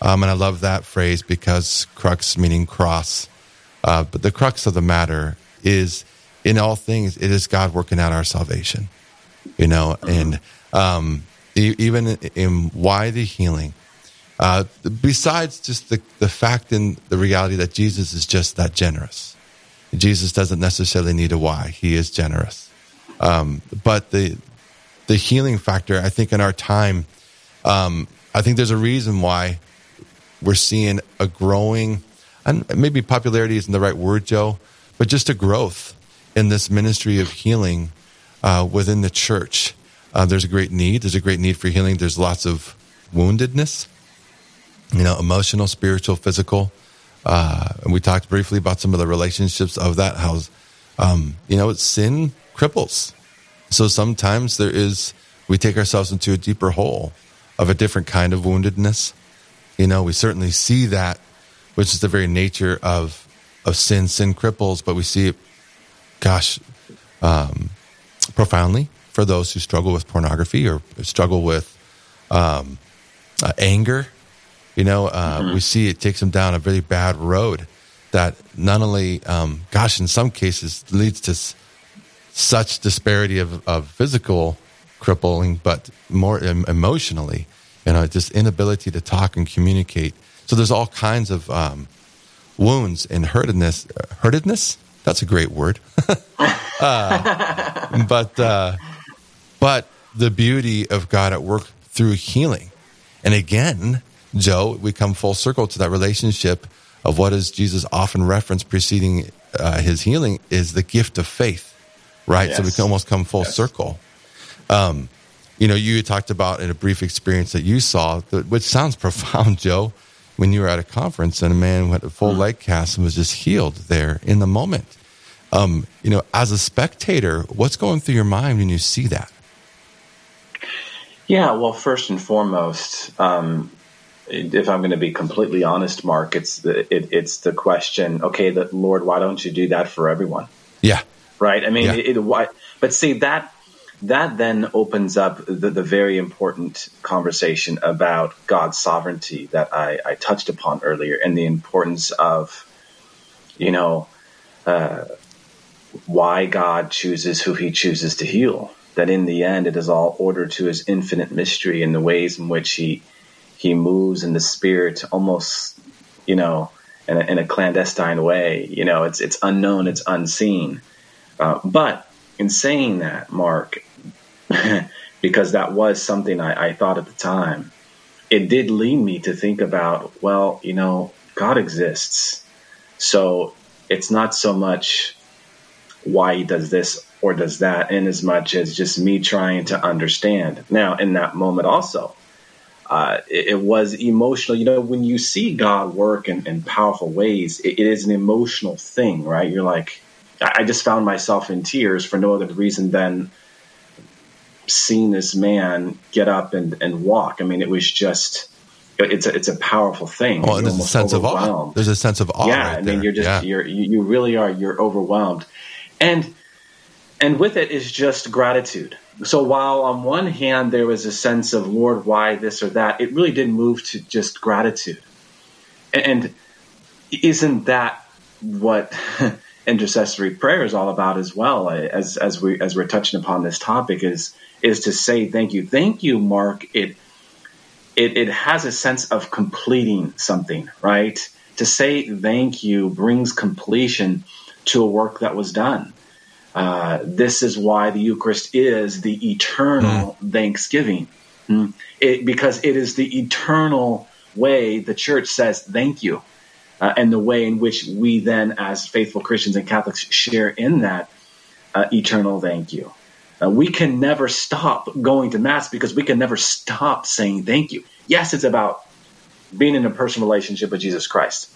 um, and I love that phrase because crux meaning cross, uh, but the crux of the matter is in all things it is God working out our salvation, you know, and um, even in why the healing uh, besides just the, the fact and the reality that Jesus is just that generous. Jesus doesn't necessarily need a why. He is generous. Um, but the, the healing factor, I think in our time, um, I think there's a reason why we're seeing a growing, and maybe popularity isn't the right word, Joe, but just a growth in this ministry of healing uh, within the church. Uh, there's a great need. There's a great need for healing. There's lots of woundedness you know, emotional, spiritual, physical. Uh, and we talked briefly about some of the relationships of that. How, um, you know, sin cripples. So sometimes there is, we take ourselves into a deeper hole of a different kind of woundedness. You know, we certainly see that, which is the very nature of of sin. Sin cripples, but we see it, gosh, um, profoundly for those who struggle with pornography or struggle with um, uh, anger you know, uh, mm-hmm. we see it takes them down a very bad road that not only, um, gosh, in some cases leads to s- such disparity of, of physical crippling, but more em- emotionally, you know, just inability to talk and communicate. So there's all kinds of um, wounds and hurtedness. Hurtedness? That's a great word. uh, but uh, but the beauty of God at work through healing. And again, Joe, we come full circle to that relationship of what is Jesus often referenced preceding uh, his healing is the gift of faith, right? Yes. So we can almost come full yes. circle. Um, you know, you talked about in a brief experience that you saw, which sounds profound, Joe, when you were at a conference and a man went a full mm. leg cast and was just healed there in the moment. Um, you know, as a spectator, what's going through your mind when you see that? Yeah, well, first and foremost, um, if I'm going to be completely honest, Mark, it's the it, it's the question. Okay, the Lord, why don't you do that for everyone? Yeah, right. I mean, yeah. it, it, why, but see that that then opens up the, the, very important conversation about God's sovereignty that I, I, touched upon earlier, and the importance of, you know, uh, why God chooses who He chooses to heal. That in the end, it is all ordered to His infinite mystery and the ways in which He he moves in the spirit almost, you know, in a, in a clandestine way. You know, it's it's unknown, it's unseen. Uh, but in saying that, Mark, because that was something I, I thought at the time, it did lead me to think about, well, you know, God exists. So it's not so much why he does this or does that in as much as just me trying to understand. Now, in that moment also, uh, it, it, was emotional. You know, when you see God work in, in powerful ways, it, it is an emotional thing, right? You're like, I just found myself in tears for no other reason than seeing this man get up and, and walk. I mean, it was just, it's a, it's a powerful thing. Well, there's a sense of awe. There's a sense of awe. Yeah. Right I mean, you're just, yeah. you're, you really are, you're overwhelmed. And, and with it is just gratitude so while on one hand there was a sense of Lord, why this or that, it really did move to just gratitude. And isn't that what intercessory prayer is all about as well? As as we as we're touching upon this topic is is to say thank you, thank you, Mark. It it it has a sense of completing something, right? To say thank you brings completion to a work that was done. Uh, this is why the Eucharist is the eternal mm. thanksgiving, mm. it, because it is the eternal way the church says thank you, uh, and the way in which we then, as faithful Christians and Catholics, share in that uh, eternal thank you. Uh, we can never stop going to Mass because we can never stop saying thank you. Yes, it's about being in a personal relationship with Jesus Christ,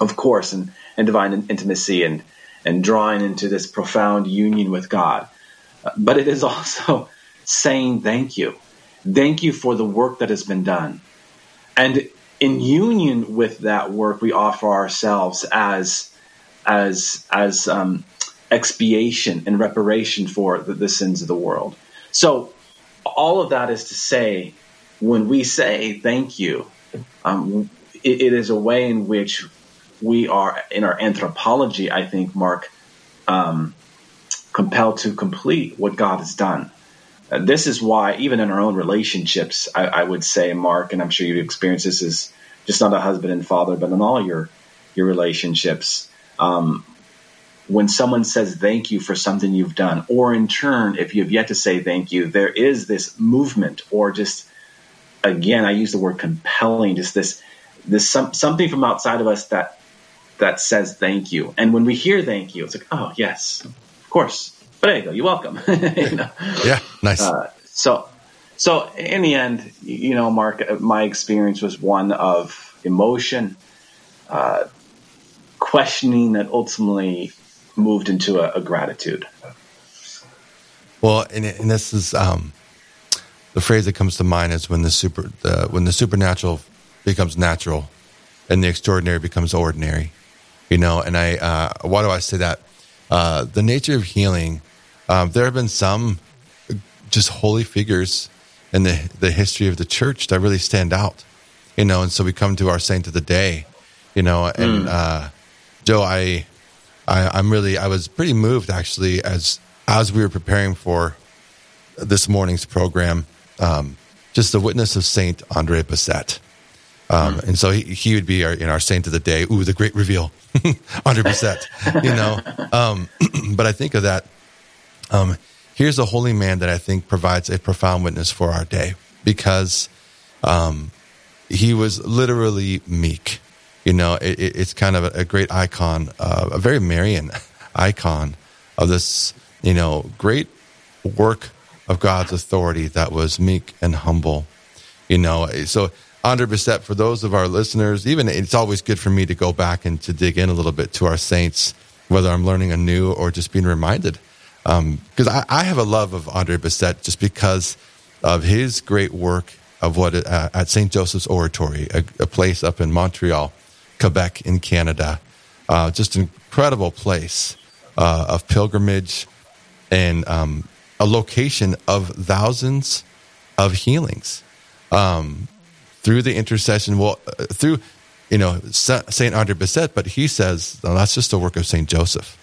of course, and, and divine intimacy and and drawing into this profound union with God. But it is also saying thank you. Thank you for the work that has been done. And in union with that work, we offer ourselves as as as um, expiation and reparation for the, the sins of the world. So all of that is to say, when we say thank you, um, it, it is a way in which we are in our anthropology, I think, Mark, um, compelled to complete what God has done. Uh, this is why, even in our own relationships, I, I, would say, Mark, and I'm sure you've experienced this as just not a husband and father, but in all your your relationships, um, when someone says thank you for something you've done, or in turn, if you have yet to say thank you, there is this movement, or just again, I use the word compelling, just this this some, something from outside of us that that says thank you. And when we hear thank you, it's like, oh yes, of course. But there you go. You're welcome. you know? Yeah, nice. Uh, so, so in the end, you know, Mark, uh, my experience was one of emotion, uh, questioning that ultimately moved into a, a gratitude. Well, and, and this is um, the phrase that comes to mind is when the super the, when the supernatural becomes natural and the extraordinary becomes ordinary you know and i uh, why do i say that uh, the nature of healing um, there have been some just holy figures in the, the history of the church that really stand out you know and so we come to our saint of the day you know and mm. uh, joe I, I i'm really i was pretty moved actually as as we were preparing for this morning's program um, just the witness of saint andre Bessette Um, and so he, he would be our, in our saint of the day. Ooh, the great reveal, Andre Bessette, you know. Um, but I think of that. Um, here's a holy man that I think provides a profound witness for our day because um, he was literally meek. You know, it, it's kind of a, a great icon, uh, a very Marian icon of this, you know, great work of God's authority that was meek and humble. You know, so Andre Bessette, for those of our listeners, even it's always good for me to go back and to dig in a little bit to our saints, whether I'm learning anew or just being reminded. Because um, I, I, have a love of Andre Bessette just because of his great work of what uh, at St. Joseph's Oratory, a, a, place up in Montreal, Quebec, in Canada. Uh, just an incredible place uh, of pilgrimage and um, a location of thousands of healings um, through the intercession. Well, uh, through you know Saint Andre Bessette, but he says well, that's just a work of Saint Joseph,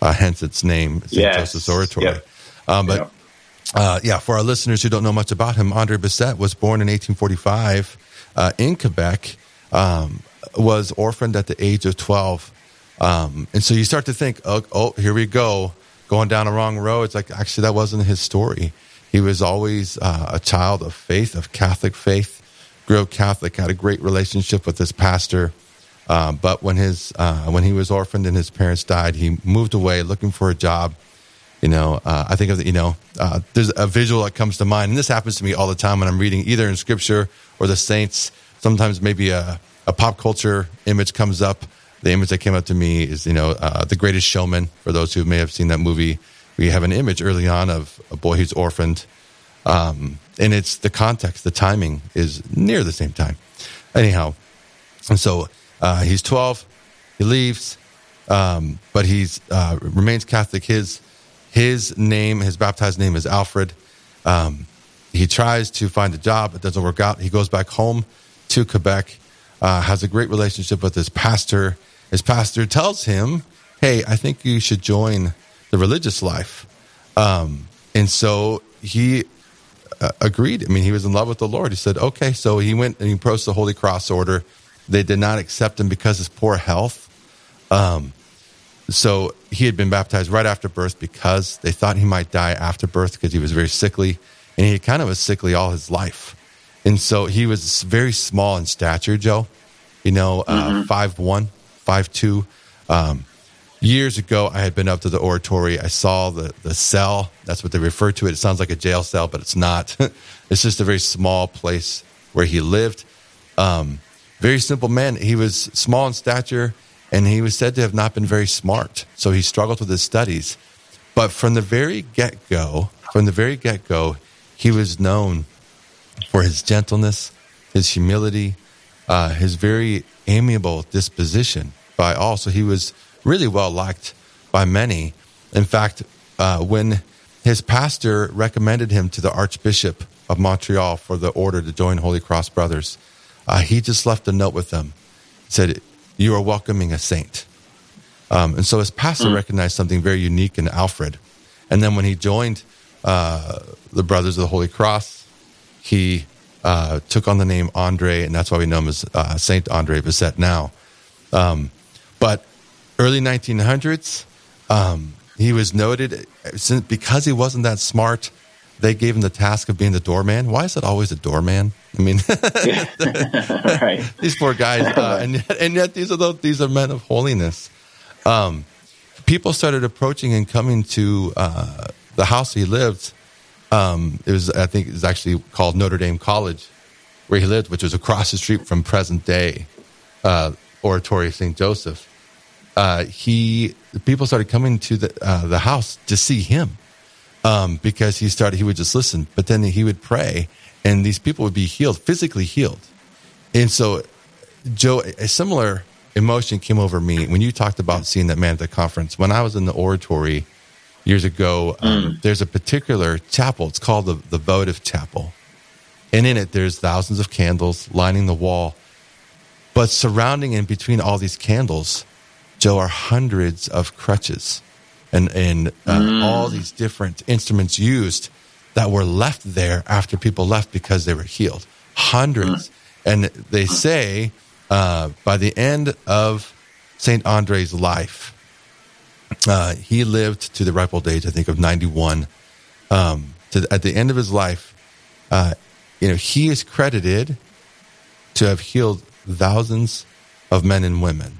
uh, hence its name, Saint yes. Joseph's Oratory. Yep. Um, but yep. Uh, yeah, for our listeners who don't know much about him, Andre Bessette was born in 1845 uh, in Quebec. Um, was orphaned at the age of 12. Um, and so you start to think, oh, oh, here we go, going down a wrong road. It's like, actually, that wasn't his story. He was always uh, a child of faith, of Catholic faith, up Catholic, had a great relationship with his pastor. Uh, but when his uh, when he was orphaned and his parents died, he moved away looking for a job you know, uh, I think of the, you know, uh, there's a visual that comes to mind, and this happens to me all the time when I'm reading either in Scripture or the saints. Sometimes maybe a, a pop culture image comes up. The image that came up to me is, you know, uh, The Greatest Showman. For those who may have seen that movie, we have an image early on of a boy who's orphaned, um, and it's the context, the timing is near the same time. Anyhow, and so uh, he's 12, he leaves, um, but he's uh, remains Catholic. His his name, his baptized name is Alfred. Um, he tries to find a job. It doesn't work out. He goes back home to Quebec, uh, has a great relationship with his pastor. His pastor tells him, Hey, I think you should join the religious life. Um, and so he agreed. I mean, he was in love with the Lord. He said, Okay. So he went and he approached the Holy Cross Order. They did not accept him because of his poor health. Um, so he had been baptized right after birth because they thought he might die after birth because he was very sickly. And he kind of was sickly all his life. And so he was very small in stature, Joe. You know, uh, mm-hmm. five one, five two. Um, years ago, I had been up to the oratory. I saw the, the cell. That's what they refer to it. It sounds like a jail cell, but it's not. it's just a very small place where he lived. Um, very simple man. He was small in stature and he was said to have not been very smart. So he struggled with his studies. But from the very get go, from the very get go, he was known for his gentleness, his humility, uh, his very amiable disposition by all. So he was really well liked by many. In fact, uh, when his pastor recommended him to the Archbishop of Montreal for the order to join Holy Cross Brothers, uh, he just left a note with them. He said, you are welcoming a saint. Um, and so his pastor mm. recognized something very unique in Alfred. And then when he joined uh, the Brothers of the Holy Cross, he uh, took on the name Andre, and that's why we know him as uh, Saint Andre Bessette now. Um, but early 1900s, um, he was noted because he wasn't that smart they gave him the task of being the doorman. Why is it always a doorman? I mean, right. these poor guys, uh, and, yet, and yet these are the, these are men of holiness. Um, people started approaching and coming to uh, the house he lived. Um, it was, I think, it was actually called Notre Dame College, where he lived, which was across the street from present day uh, Oratory St. Joseph. Uh, he people started coming to the uh, the house to see him um, because he started, he would just listen, but then he would pray and these people would be healed, physically healed. And so, Joe, a similar emotion came over me when you talked about seeing that man at the conference. When I was in the oratory years ago, um, mm. there's a particular chapel. It's called the, the Votive Chapel. And in it, there's thousands of candles lining the wall. But surrounding and between all these candles, Joe, are hundreds of crutches and and uh, mm. all these different instruments used that were left there after people left because they were healed. Hundreds. Mm. And they say uh, by the end of St. Andre's life, uh, he lived to the ripe old age, I think, of 91. Um, to, at the end of his life, uh, you know, he is credited to have healed thousands of men and women.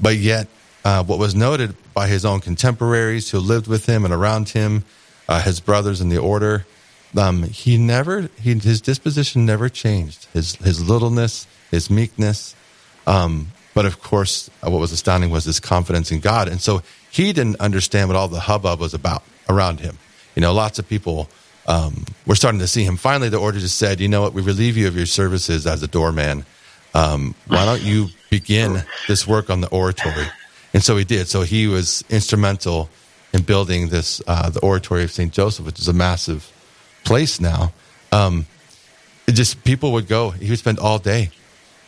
But yet, uh, what was noted by his own contemporaries who lived with him and around him, uh, his brothers in the order, um, he never, he, his disposition never changed. His his littleness, his meekness, um, but of course, uh, what was astounding was his confidence in God, and so he didn't understand what all the hubbub was about around him. You know, lots of people um, were starting to see him. Finally, the order just said, "You know what? We relieve you of your services as a doorman. Um, why don't you begin this work on the oratory?" And so he did. So he was instrumental in building this uh, the oratory of Saint Joseph, which is a massive place now. Um, it just people would go. He would spend all day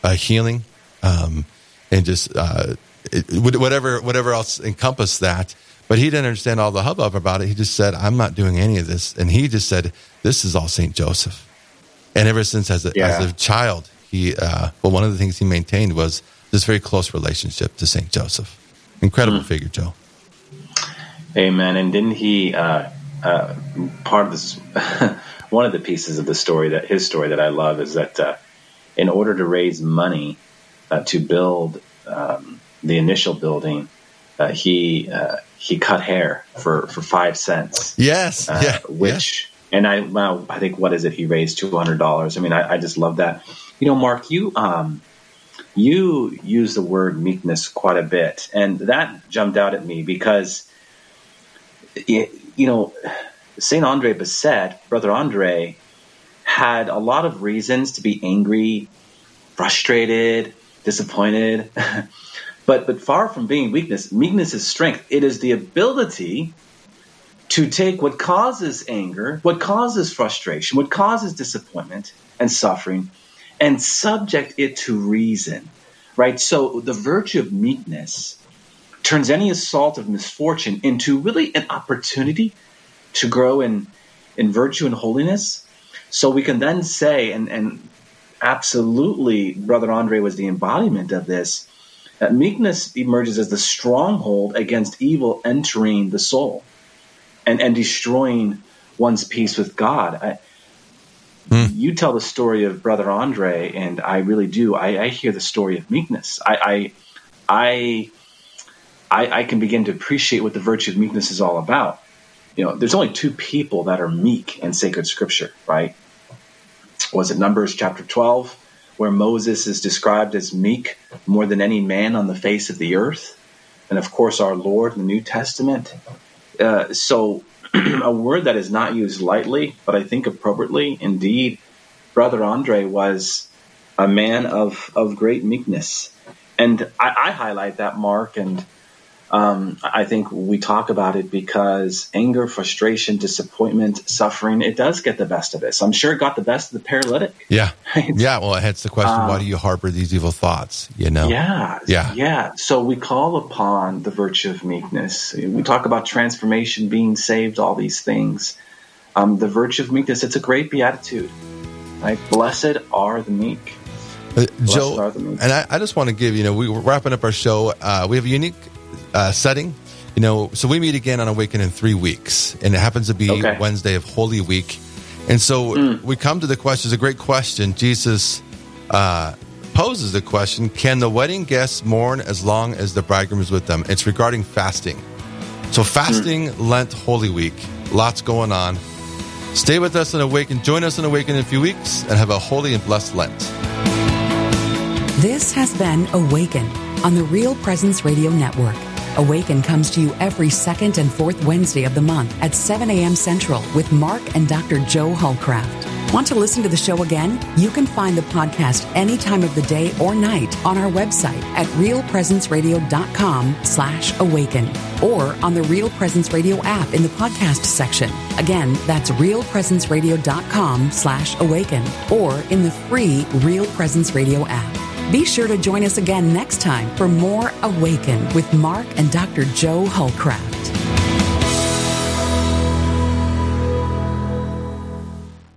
uh, healing um, and just uh, it, whatever whatever else encompassed that. But he didn't understand all the hubbub about it. He just said, "I'm not doing any of this," and he just said, "This is all Saint Joseph." And ever since, as a, Yeah. as a child, he uh, well, one of the things he maintained was this very close relationship to Saint Joseph. Incredible Hmm. figure, Joe. Amen. And didn't he? Uh, uh, part of this, one of the pieces of the story that his story that I love is that uh, in order to raise money uh, to build um, the initial building, uh, he uh, he cut hair for for five cents. Yes, Uh, yeah, which and I well, I think what is it? He raised two hundred dollars. I mean, I, I just love that. You know, Mark, you um, you use the word meekness quite a bit, and that jumped out at me because y- you know Saint Andre Bessette, brother Andre, had a lot of reasons to be angry, frustrated, disappointed. but but far from being weakness, meekness is strength. It is the ability to take what causes anger, what causes frustration, what causes disappointment and suffering, and subject it to reason. Right? So the virtue of meekness turns any assault of misfortune into really an opportunity to grow in in virtue and holiness. So we can then say, and, and absolutely, Brother Andre was the embodiment of this, that meekness emerges as the stronghold against evil entering the soul and, and destroying one's peace with God. I, You tell the story of Brother Andre, and I really do. I, I hear the story of meekness. I, I, I, I, I can begin to appreciate what the virtue of meekness is all about. You know, there's only two people that are meek in sacred scripture, right? Was it Numbers chapter 12, where Moses is described as meek more than any man on the face of the earth? And of course, our Lord in the New Testament. Uh, so, a word that is not used lightly, but I think appropriately. Indeed, Brother Andre was a man of, of great meekness. And I, I highlight that, Mark, and um, I think we talk about it because anger, frustration, disappointment, suffering, it does get the best of us. I'm sure it got the best of the paralytic. Yeah, yeah. Well, hence the question: Why do you harbor these evil thoughts? You know. Um, Yeah, Yeah. yeah. So we call upon the virtue of meekness. We talk about transformation, being saved, all these things. Um, the virtue of meekness, it's a great beatitude. Right? Blessed are the meek. Uh, Joe, are the meek. and I, I just want to give you know we we're wrapping up our show. Uh, we have a unique uh, setting, you know. So we meet again on Awaken in three weeks, and it happens to be Okay. Wednesday of Holy Week, and so Mm. we come to the question. It's a great question. Jesus uh, poses the question: Can the wedding guests mourn as long as the bridegroom is with them? It's regarding fasting. So fasting, Mm. Lent, Holy Week, lots going on. Stay with us and Awaken. Join us in Awaken in a few weeks, and have a holy and blessed Lent. This has been Awaken on the Real Presence Radio Network. Awaken comes to you every second and fourth Wednesday of the month at 7 a.m. Central with Mark and Dr. Joe Hullcraft. Want to listen to the show again? You can find the podcast any time of the day or night on our website at realpresenceradio.com slash awaken or on the Real Presence Radio app in the podcast section. Again, that's realpresenceradio.com slash awaken or in the free Real Presence Radio app. Be sure to join us again next time for more Awaken with Mark and Dr. Joe Hullcraft.